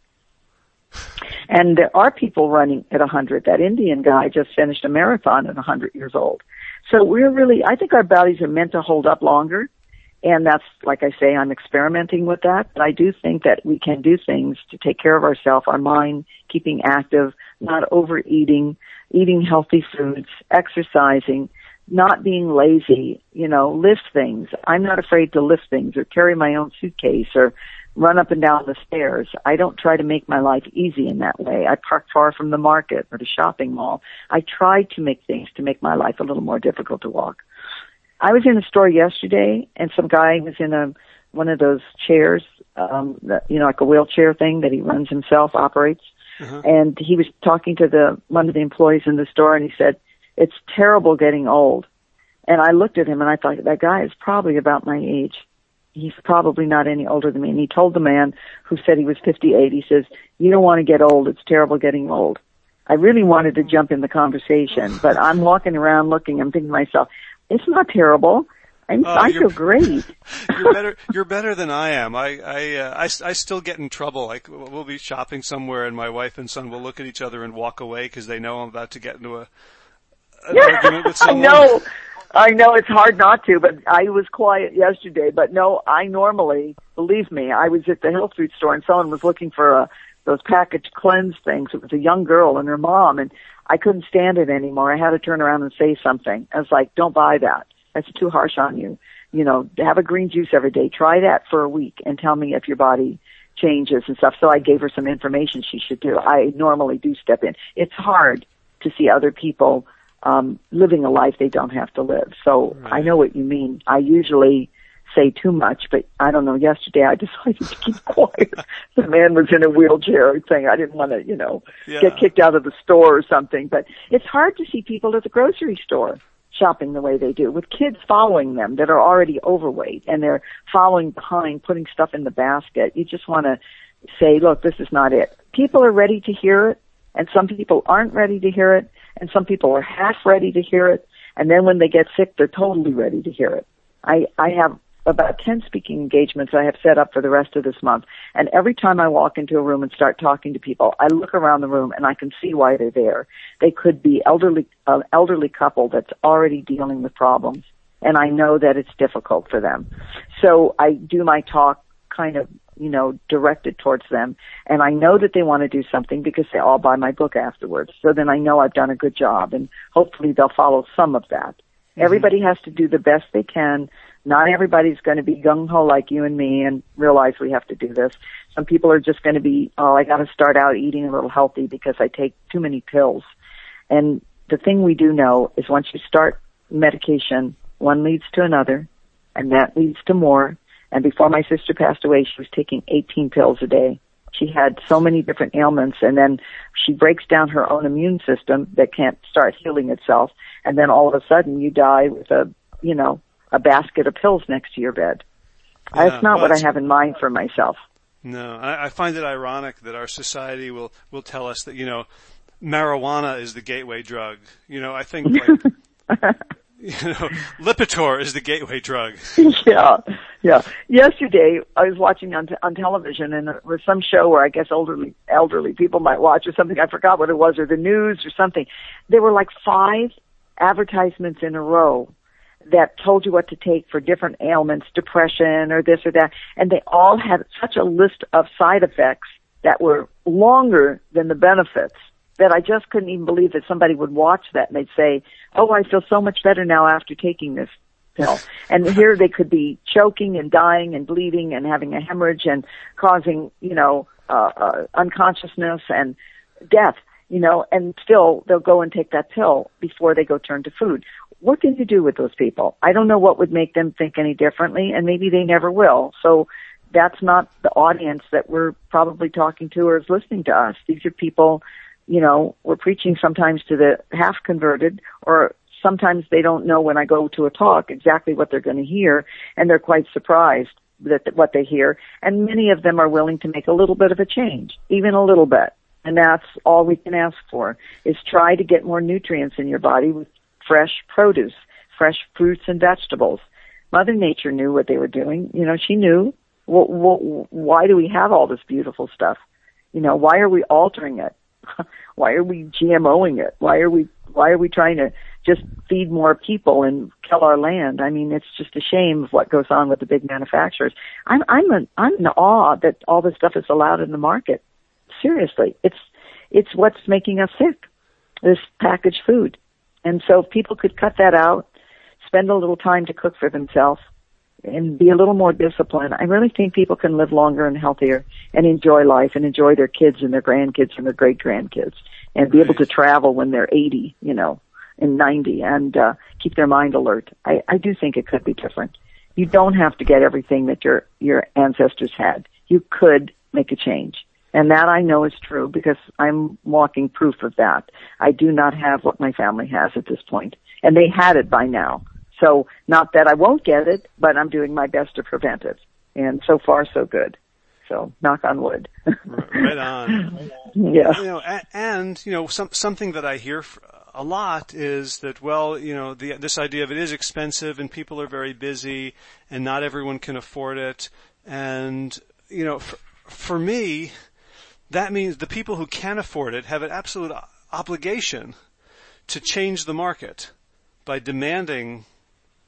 And there are people running at 100. That Indian guy just finished a marathon at 100 years old. So we're really, I think our bodies are meant to hold up longer. And that's, like I say, I'm experimenting with that. But I do think that we can do things to take care of ourselves, our mind, keeping active, not overeating, eating healthy foods, exercising, not being lazy, you know, lift things. I'm not afraid to lift things or carry my own suitcase or run up and down the stairs. I don't try to make my life easy in that way. I park far from the market or the shopping mall. I try to make things to make my life a little more difficult to walk. I was in a store yesterday and some guy was in a one of those chairs, um, that, you know, like a wheelchair thing that he runs himself, operates. Uh-huh. And he was talking to the one of the employees in the store and he said, It's terrible getting old. And I looked at him and I thought that guy is probably about my age he's probably not any older than me. And he told the man who said he was 58, he says, you don't want to get old. It's terrible getting old. I really wanted to jump in the conversation, but I'm walking around looking, I'm thinking to myself, it's not terrible. I'm, uh, I feel great. you're better. You're better than I am. I I, uh, I I still get in trouble. Like we'll be shopping somewhere, and my wife and son will look at each other and walk away because they know I'm about to get into a an argument with someone. I know it's hard not to, but I was quiet yesterday. But no, I normally, believe me, I was at the health food store and someone was looking for a, those packaged cleanse things. It was a young girl and her mom and I couldn't stand it anymore. I had to turn around and say something. I was like, don't buy that. That's too harsh on you. You know, have a green juice every day. Try that for a week and tell me if your body changes and stuff. So I gave her some information she should do. I normally do step in. It's hard to see other people um, living a life they don't have to live. So right. I know what you mean. I usually say too much, but I don't know. Yesterday I decided to keep quiet. the man was in a wheelchair saying I didn't want to, you know, yeah. get kicked out of the store or something. But it's hard to see people at the grocery store shopping the way they do with kids following them that are already overweight and they're following behind, putting stuff in the basket. You just want to say, look, this is not it. People are ready to hear it and some people aren't ready to hear it and some people are half ready to hear it, and then when they get sick, they're totally ready to hear it. I, I have about 10 speaking engagements I have set up for the rest of this month. And every time I walk into a room and start talking to people, I look around the room and I can see why they're there. They could be elderly, an uh, elderly couple that's already dealing with problems. And I know that it's difficult for them. So I do my talk kind of you know, directed towards them. And I know that they want to do something because they all buy my book afterwards. So then I know I've done a good job and hopefully they'll follow some of that. Mm-hmm. Everybody has to do the best they can. Not everybody's going to be gung ho like you and me and realize we have to do this. Some people are just going to be, oh, I got to start out eating a little healthy because I take too many pills. And the thing we do know is once you start medication, one leads to another and that leads to more and before my sister passed away, she was taking 18 pills a day. She had so many different ailments and then she breaks down her own immune system that can't start healing itself. And then all of a sudden you die with a, you know, a basket of pills next to your bed. Yeah, That's not well, what I have in mind for myself. No, I, I find it ironic that our society will, will tell us that, you know, marijuana is the gateway drug. You know, I think like, you know, Lipitor is the gateway drug. yeah, yeah. Yesterday, I was watching on t- on television, and it was some show where I guess elderly elderly people might watch or something. I forgot what it was, or the news or something. There were like five advertisements in a row that told you what to take for different ailments, depression or this or that, and they all had such a list of side effects that were longer than the benefits that I just couldn't even believe that somebody would watch that and they'd say, "Oh, I feel so much better now after taking this pill." And here they could be choking and dying and bleeding and having a hemorrhage and causing, you know, uh, uh, unconsciousness and death, you know, and still they'll go and take that pill before they go turn to food. What can you do with those people? I don't know what would make them think any differently, and maybe they never will. So that's not the audience that we're probably talking to or is listening to us. These are people you know, we're preaching sometimes to the half converted or sometimes they don't know when I go to a talk exactly what they're going to hear and they're quite surprised that what they hear, and many of them are willing to make a little bit of a change, even a little bit. And that's all we can ask for is try to get more nutrients in your body with fresh produce, fresh fruits and vegetables. Mother Nature knew what they were doing. You know, she knew. why do we have all this beautiful stuff? You know, why are we altering it? why are we GMOing it? Why are we why are we trying to just feed more people and kill our land? I mean, it's just a shame of what goes on with the big manufacturers. I'm I'm an, I'm in awe that all this stuff is allowed in the market. Seriously, it's it's what's making us sick. This packaged food, and so if people could cut that out, spend a little time to cook for themselves, and be a little more disciplined, I really think people can live longer and healthier and enjoy life and enjoy their kids and their grandkids and their great grandkids and be able to travel when they're 80, you know, and 90 and uh, keep their mind alert. I, I do think it could be different. You don't have to get everything that your your ancestors had. You could make a change. And that I know is true because I'm walking proof of that. I do not have what my family has at this point. And they had it by now. So not that I won't get it, but I'm doing my best to prevent it. And so far so good. So knock on wood. right on. Yeah. You know, and, you know, some, something that I hear a lot is that, well, you know, the, this idea of it is expensive and people are very busy and not everyone can afford it. And, you know, for, for me, that means the people who can afford it have an absolute obligation to change the market by demanding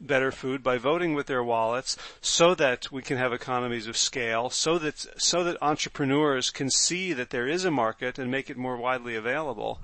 better food by voting with their wallets so that we can have economies of scale so that so that entrepreneurs can see that there is a market and make it more widely available.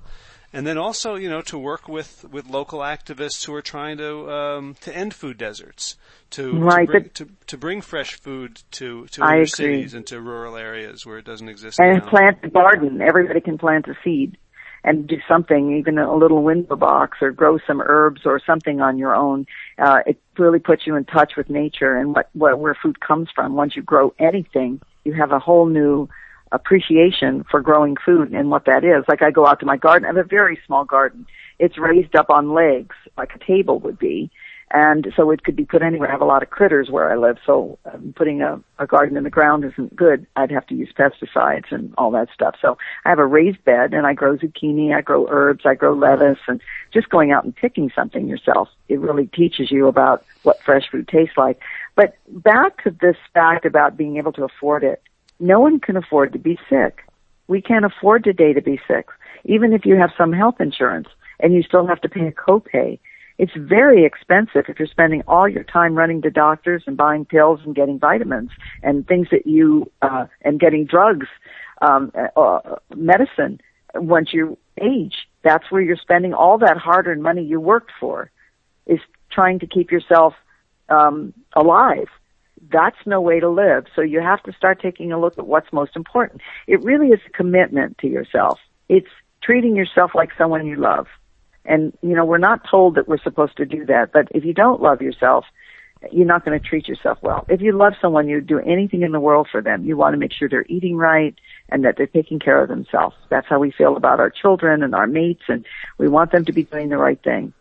And then also you know to work with with local activists who are trying to um, to end food deserts to right, to, bring, to, to bring fresh food to to inner cities and to rural areas where it doesn't exist and now. plant a garden. Everybody can plant a seed and do something, even a little window box or grow some herbs or something on your own. Uh, it really puts you in touch with nature and what, what, where food comes from. Once you grow anything, you have a whole new appreciation for growing food and what that is. Like I go out to my garden, I have a very small garden. It's raised up on legs, like a table would be and so it could be put anywhere. I have a lot of critters where I live, so um, putting a, a garden in the ground isn't good. I'd have to use pesticides and all that stuff. So I have a raised bed, and I grow zucchini, I grow herbs, I grow lettuce, and just going out and picking something yourself, it really teaches you about what fresh food tastes like. But back to this fact about being able to afford it. No one can afford to be sick. We can't afford today to be sick, even if you have some health insurance, and you still have to pay a copay it's very expensive if you're spending all your time running to doctors and buying pills and getting vitamins and things that you uh, and getting drugs, um, uh, medicine. Once you age, that's where you're spending all that hard-earned money you worked for, is trying to keep yourself um, alive. That's no way to live. So you have to start taking a look at what's most important. It really is a commitment to yourself. It's treating yourself like someone you love and, you know, we're not told that we're supposed to do that, but if you don't love yourself, you're not going to treat yourself well. If you love someone, you do anything in the world for them. You want to make sure they're eating right and that they're taking care of themselves. That's how we feel about our children and our mates and we want them to be doing the right thing.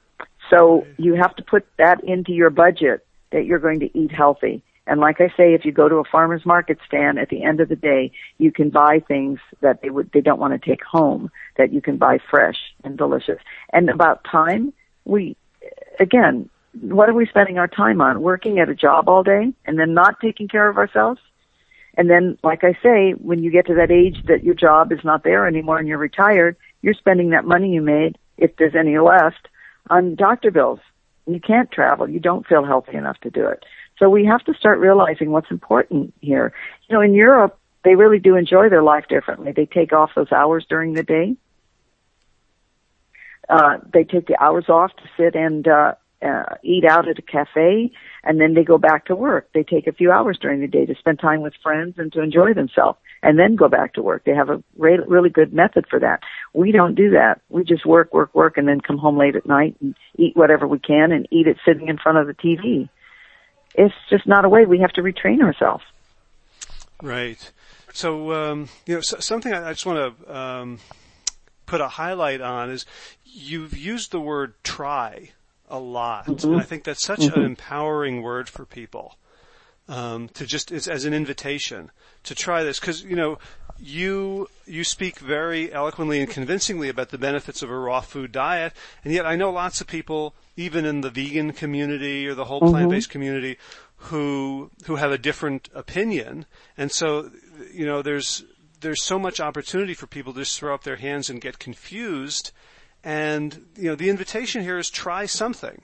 So you have to put that into your budget that you're going to eat healthy. And like I say, if you go to a farmer's market stand, at the end of the day, you can buy things that they would, they don't want to take home, that you can buy fresh and delicious. And about time, we, again, what are we spending our time on? Working at a job all day and then not taking care of ourselves? And then, like I say, when you get to that age that your job is not there anymore and you're retired, you're spending that money you made, if there's any left, on doctor bills. You can't travel. You don't feel healthy enough to do it. So we have to start realizing what's important here. You know, in Europe, they really do enjoy their life differently. They take off those hours during the day. Uh, they take the hours off to sit and uh, uh, eat out at a cafe, and then they go back to work. They take a few hours during the day to spend time with friends and to enjoy themselves, and then go back to work. They have a re- really good method for that. We don't do that. We just work, work, work, and then come home late at night and eat whatever we can and eat it sitting in front of the TV it's just not a way. We have to retrain ourselves. Right. So, um, you know, so, something I, I just want to um, put a highlight on is you've used the word try a lot. Mm-hmm. And I think that's such mm-hmm. an empowering word for people. um, to just as, as an invitation to try this because you know you you speak very eloquently and convincingly about the benefits of a raw food diet, and yet I know lots of people, even in the vegan community or the whole mm-hmm. plant-based community, who who have a different opinion, and so you know there's there's so much opportunity for people to just throw up their hands and get confused, and you know the invitation here is try something.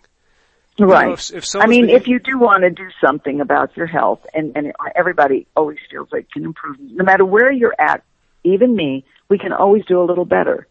Right. You know, if, if I mean, if you do want to do something about your health, and, and everybody always feels like can improve, no matter where you're at, even me, we can always do a little better.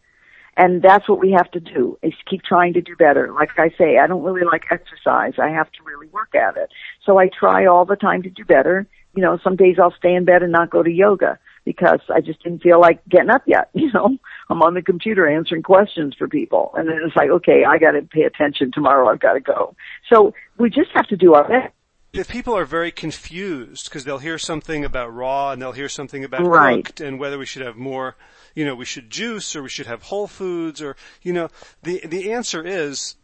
And that's what we have to do, is keep trying to do better. Like I say, I don't really like exercise. I have to really work at it. So I try all the time to do better. You know, some days I'll stay in bed and not go to yoga because I just didn't feel like getting up yet. You know, I'm on the computer answering questions for people. And then it's like, okay, I got to pay attention tomorrow. I've got to go. So we just have to do our best. If people are very confused because they'll hear something about raw and they'll hear something about right. cooked and whether we should have more, you know, we should juice or we should have whole foods or, you know, the, the answer is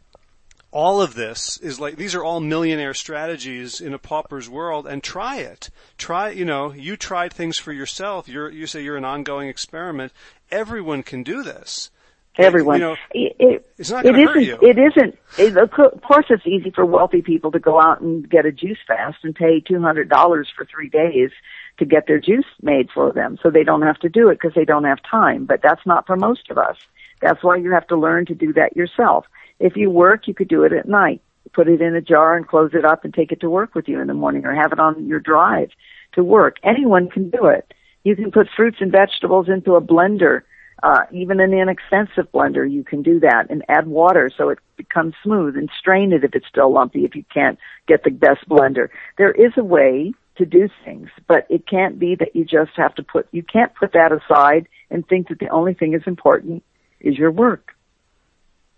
all of this is like these are all millionaire strategies in a pauper's world and try it. Try you know you tried things for yourself. You're you say you're an ongoing experiment. Everyone can do this. Everyone. you know, it, it's not to hurt you. it isn't it, of course it's easy for wealthy people to go out and get a juice fast and pay two hundred dollars for three days to get their juice made for them. So they don't have to do it because they don't have time. But that's not for most of us. That's why you have to learn to do that yourself if you work, you could do it at night. Put it in a jar and close it up and take it to work with you in the morning or have it on your drive to work. Anyone can do it. You can put fruits and vegetables into a blender, uh, even an inexpensive blender. You can do that and add water so it becomes smooth and strain it if it's still lumpy if you can't get the best blender. There is a way to do things, but it can't be that you just have to put, you can't put that aside and think that the only thing is important is your work.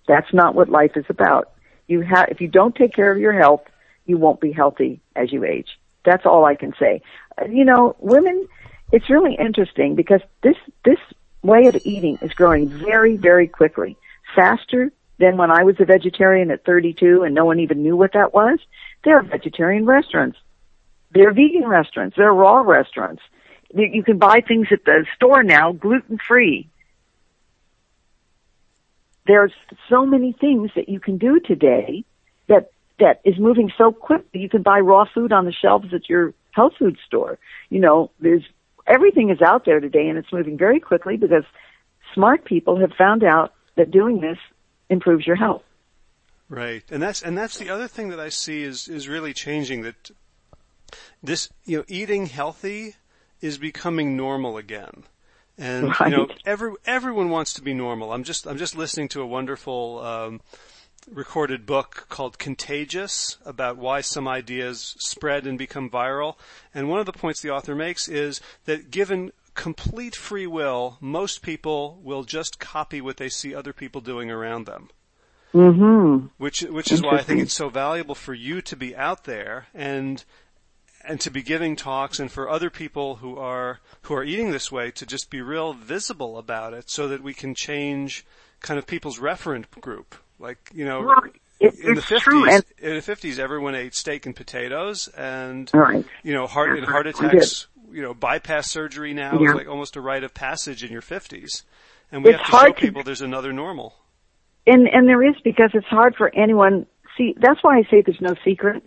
That's not what life is about. You have, if you don't take care of your health, you won't be healthy as you age. That's all I can say. Uh, you know, women, it's really interesting because this, this way of eating is growing very, very quickly. Faster than when I was a vegetarian at 32 and no one even knew what that was. There are vegetarian restaurants. There are vegan restaurants. There are raw restaurants. You can buy things at the store now gluten free there's so many things that you can do today that that is moving so quickly. You can buy raw food on the shelves at your health food store. You know, there's everything is out there today and it's moving very quickly because smart people have found out that doing this improves your health. Right. And that's and that's the other thing that I see is is really changing that this you know eating healthy is becoming normal again. And right. you know, every everyone wants to be normal. I'm just I'm just listening to a wonderful um, recorded book called Contagious about why some ideas spread and become viral. And one of the points the author makes is that given complete free will, most people will just copy what they see other people doing around them. Mm-hmm. Which which is why I think it's so valuable for you to be out there and and to be giving talks and for other people who are who are eating this way to just be real visible about it so that we can change kind of people's referent group. Like you know well, it, in the 50s in the 50s everyone ate steak and potatoes and right. you know heart and heart attacks you know bypass surgery now yeah. is like almost a rite of passage in your 50s and we it's have to show people to, there's another normal. And and there is because it's hard for anyone. See that's why I say there's no secret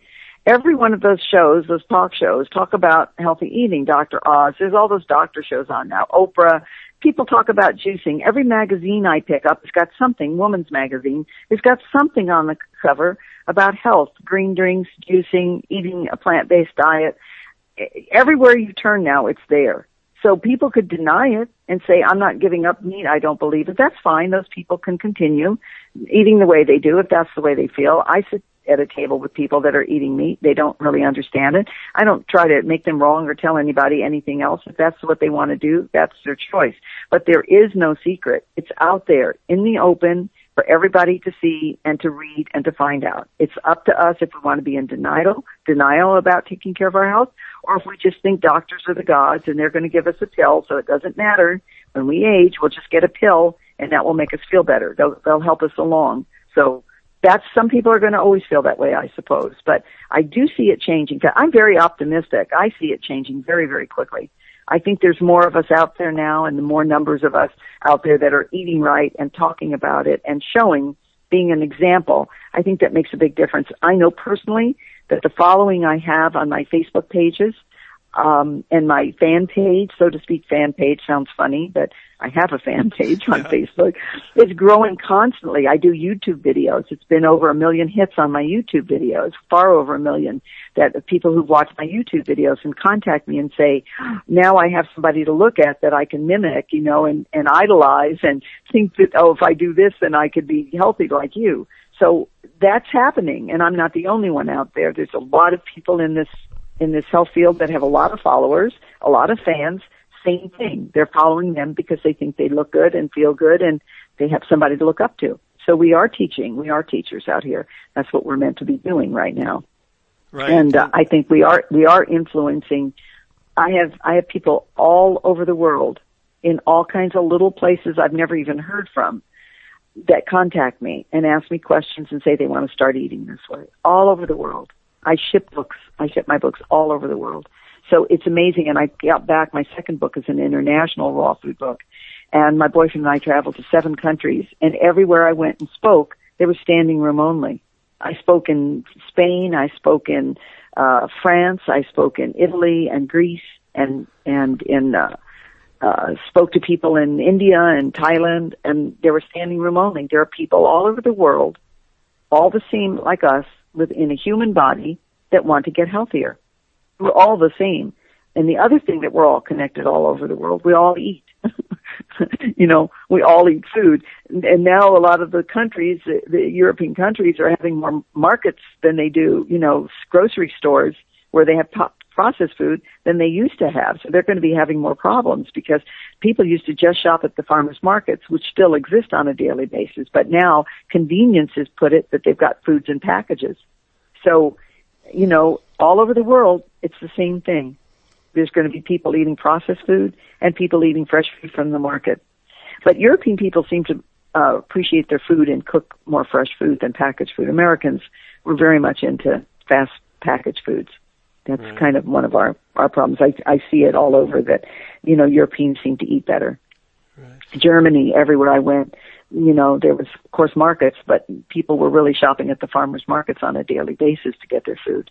every one of those shows, those talk shows, talk about healthy eating. Dr. Oz, there's all those doctor shows on now. Oprah, people talk about juicing. Every magazine I pick up has got something, woman's magazine, has got something on the cover about health, green drinks, juicing, eating a plant-based diet. Everywhere you turn now, it's there. So people could deny it and say, I'm not giving up meat. I don't believe it. That's fine. Those people can continue eating the way they do if that's the way they feel. I sit at a table with people that are eating meat. They don't really understand it. I don't try to make them wrong or tell anybody anything else. If that's what they want to do, that's their choice. But there is no secret. It's out there in the open for everybody to see and to read and to find out. It's up to us if we want to be in denial, denial about taking care of our health, or if we just think doctors are the gods and they're going to give us a pill, so it doesn't matter. When we age, we'll just get a pill and that will make us feel better. They'll, they'll help us along. So that's some people are going to always feel that way, I suppose. But I do see it changing. I'm very optimistic. I see it changing very, very quickly. I think there's more of us out there now, and the more numbers of us out there that are eating right and talking about it and showing, being an example. I think that makes a big difference. I know personally that the following I have on my Facebook pages um, and my fan page, so to speak, fan page sounds funny, but I have a fan page on yeah. Facebook. It's growing constantly. I do YouTube videos. It's been over a million hits on my YouTube videos, far over a million that people who've watched my YouTube videos and contact me and say, now I have somebody to look at that I can mimic, you know, and, and idolize and think that, oh, if I do this, then I could be healthy like you. So that's happening and I'm not the only one out there. There's a lot of people in this in this health field that have a lot of followers, a lot of fans, same thing. They're following them because they think they look good and feel good and they have somebody to look up to. So we are teaching. We are teachers out here. That's what we're meant to be doing right now. Right. And uh, I think we are we are influencing. I have I have people all over the world in all kinds of little places I've never even heard from that contact me and ask me questions and say they want to start eating this way all over the world. I ship books. I ship my books all over the world. So it's amazing. And I got back. My second book is an international raw food book. And my boyfriend and I traveled to seven countries. And everywhere I went and spoke, there was standing room only. I spoke in Spain. I spoke in uh, France. I spoke in Italy and Greece and and in uh, uh, spoke to people in India and Thailand. And there were standing room only. There are people all over the world, all the same like us, within a human body that want to get healthier. We're all the same. And the other thing that we're all connected all over the world, we all eat. you know, we all eat food. And now a lot of the countries, the, European countries are having more markets than they do, you know, grocery stores where they have top processed food than they used to have. So they're going to be having more problems because people used to just shop at the farmers markets, which still exist on a daily basis. But now convenience has put it that they've got foods in packages. So, you know, all over the world, it's the same thing. There's going to be people eating processed food and people eating fresh food from the market. But European people seem to uh, appreciate their food and cook more fresh food than packaged food. Americans were very much into fast packaged foods. That's right. kind of one of our our problems. I I see it all over that, you know, Europeans seem to eat better. Right. Germany, everywhere I went, you know, there was of course markets, but people were really shopping at the farmers markets on a daily basis to get their food.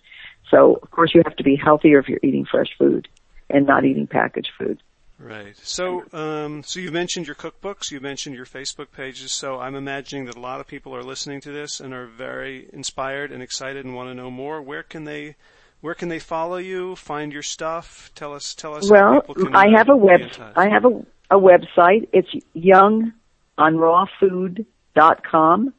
So of course you have to be healthier if you're eating fresh food and not eating packaged food. Right. So, um, so you mentioned your cookbooks, you mentioned your Facebook pages. So I'm imagining that a lot of people are listening to this and are very inspired and excited and want to know more. Where can they where can they follow you? Find your stuff. Tell us. Tell us. Well, can, I have a web. I have a a website. It's youngonrawfood.com.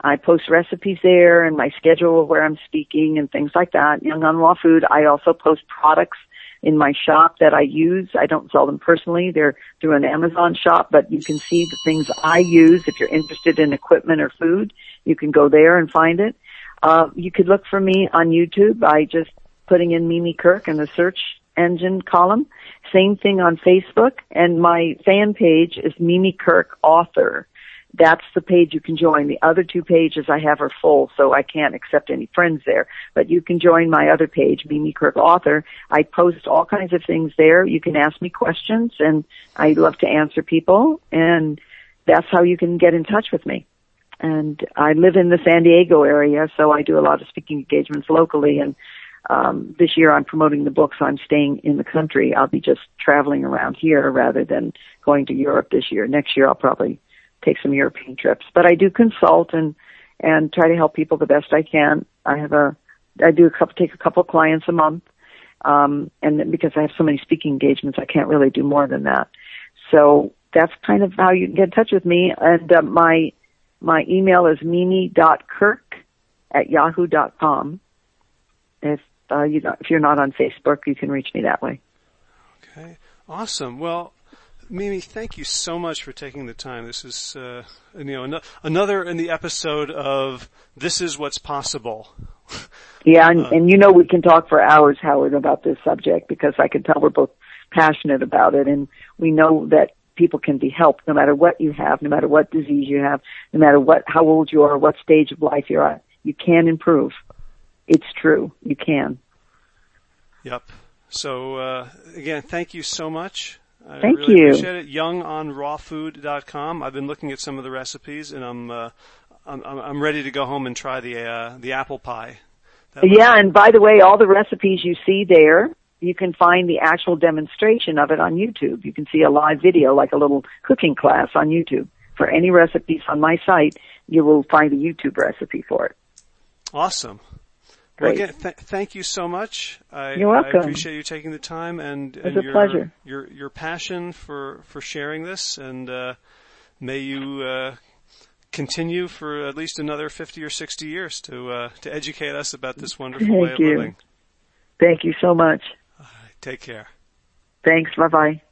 I post recipes there and my schedule of where I'm speaking and things like that. Young on Raw Food. I also post products in my shop that I use. I don't sell them personally. They're through an Amazon shop, but you can see the things I use. If you're interested in equipment or food, you can go there and find it. Uh, you could look for me on YouTube by just putting in Mimi Kirk in the search engine column. Same thing on Facebook, and my fan page is Mimi Kirk Author. That's the page you can join. The other two pages I have are full, so I can't accept any friends there. But you can join my other page, Mimi Kirk Author. I post all kinds of things there. You can ask me questions, and I love to answer people, and that's how you can get in touch with me and I live in the San Diego area, so I do a lot of speaking engagements locally. And um, this year, I'm promoting the book, so I'm staying in the country. I'll be just traveling around here rather than going to Europe this year. Next year, I'll probably take some European trips. But I do consult and and try to help people the best I can. I have a I do a couple take a couple clients a month, um, and because I have so many speaking engagements, I can't really do more than that. So that's kind of how you can get in touch with me. And uh, my my email is mimi.kirk at yahoo.com. If uh, you if you're not on Facebook, you can reach me that way. Okay, awesome. Well, Mimi, thank you so much for taking the time. This is uh, you know another in the episode of This is What's Possible. Yeah, and, uh, and you know we can talk for hours, Howard, about this subject because I can tell we're both passionate about it, and we know that people can be helped no matter what you have, no matter what disease you have, no matter what, how old you are, what stage of life you're at. You can improve. It's true. You can. Yep. So, uh, again, thank you so much. I Thank really you. appreciate it. YoungOnRawFood.com. I've been looking at some of the recipes and I'm, uh, I'm, I'm ready to go home and try the, uh, the apple pie. That Yeah, and by the way, all the recipes you see there, you can find the actual demonstration of it on YouTube. You can see a live video, like a little cooking class on YouTube. For any recipes on my site, you will find a YouTube recipe for it. Awesome. Well, again, th- thank you so much. I, You're welcome. I appreciate you taking the time and, and a your, pleasure. your your passion for for sharing this, and uh, may you uh, continue for at least another fifty or sixty years to uh, to educate us about this wonderful Thank way of you. living. Thank you so much. Take care. Thanks. Bye bye.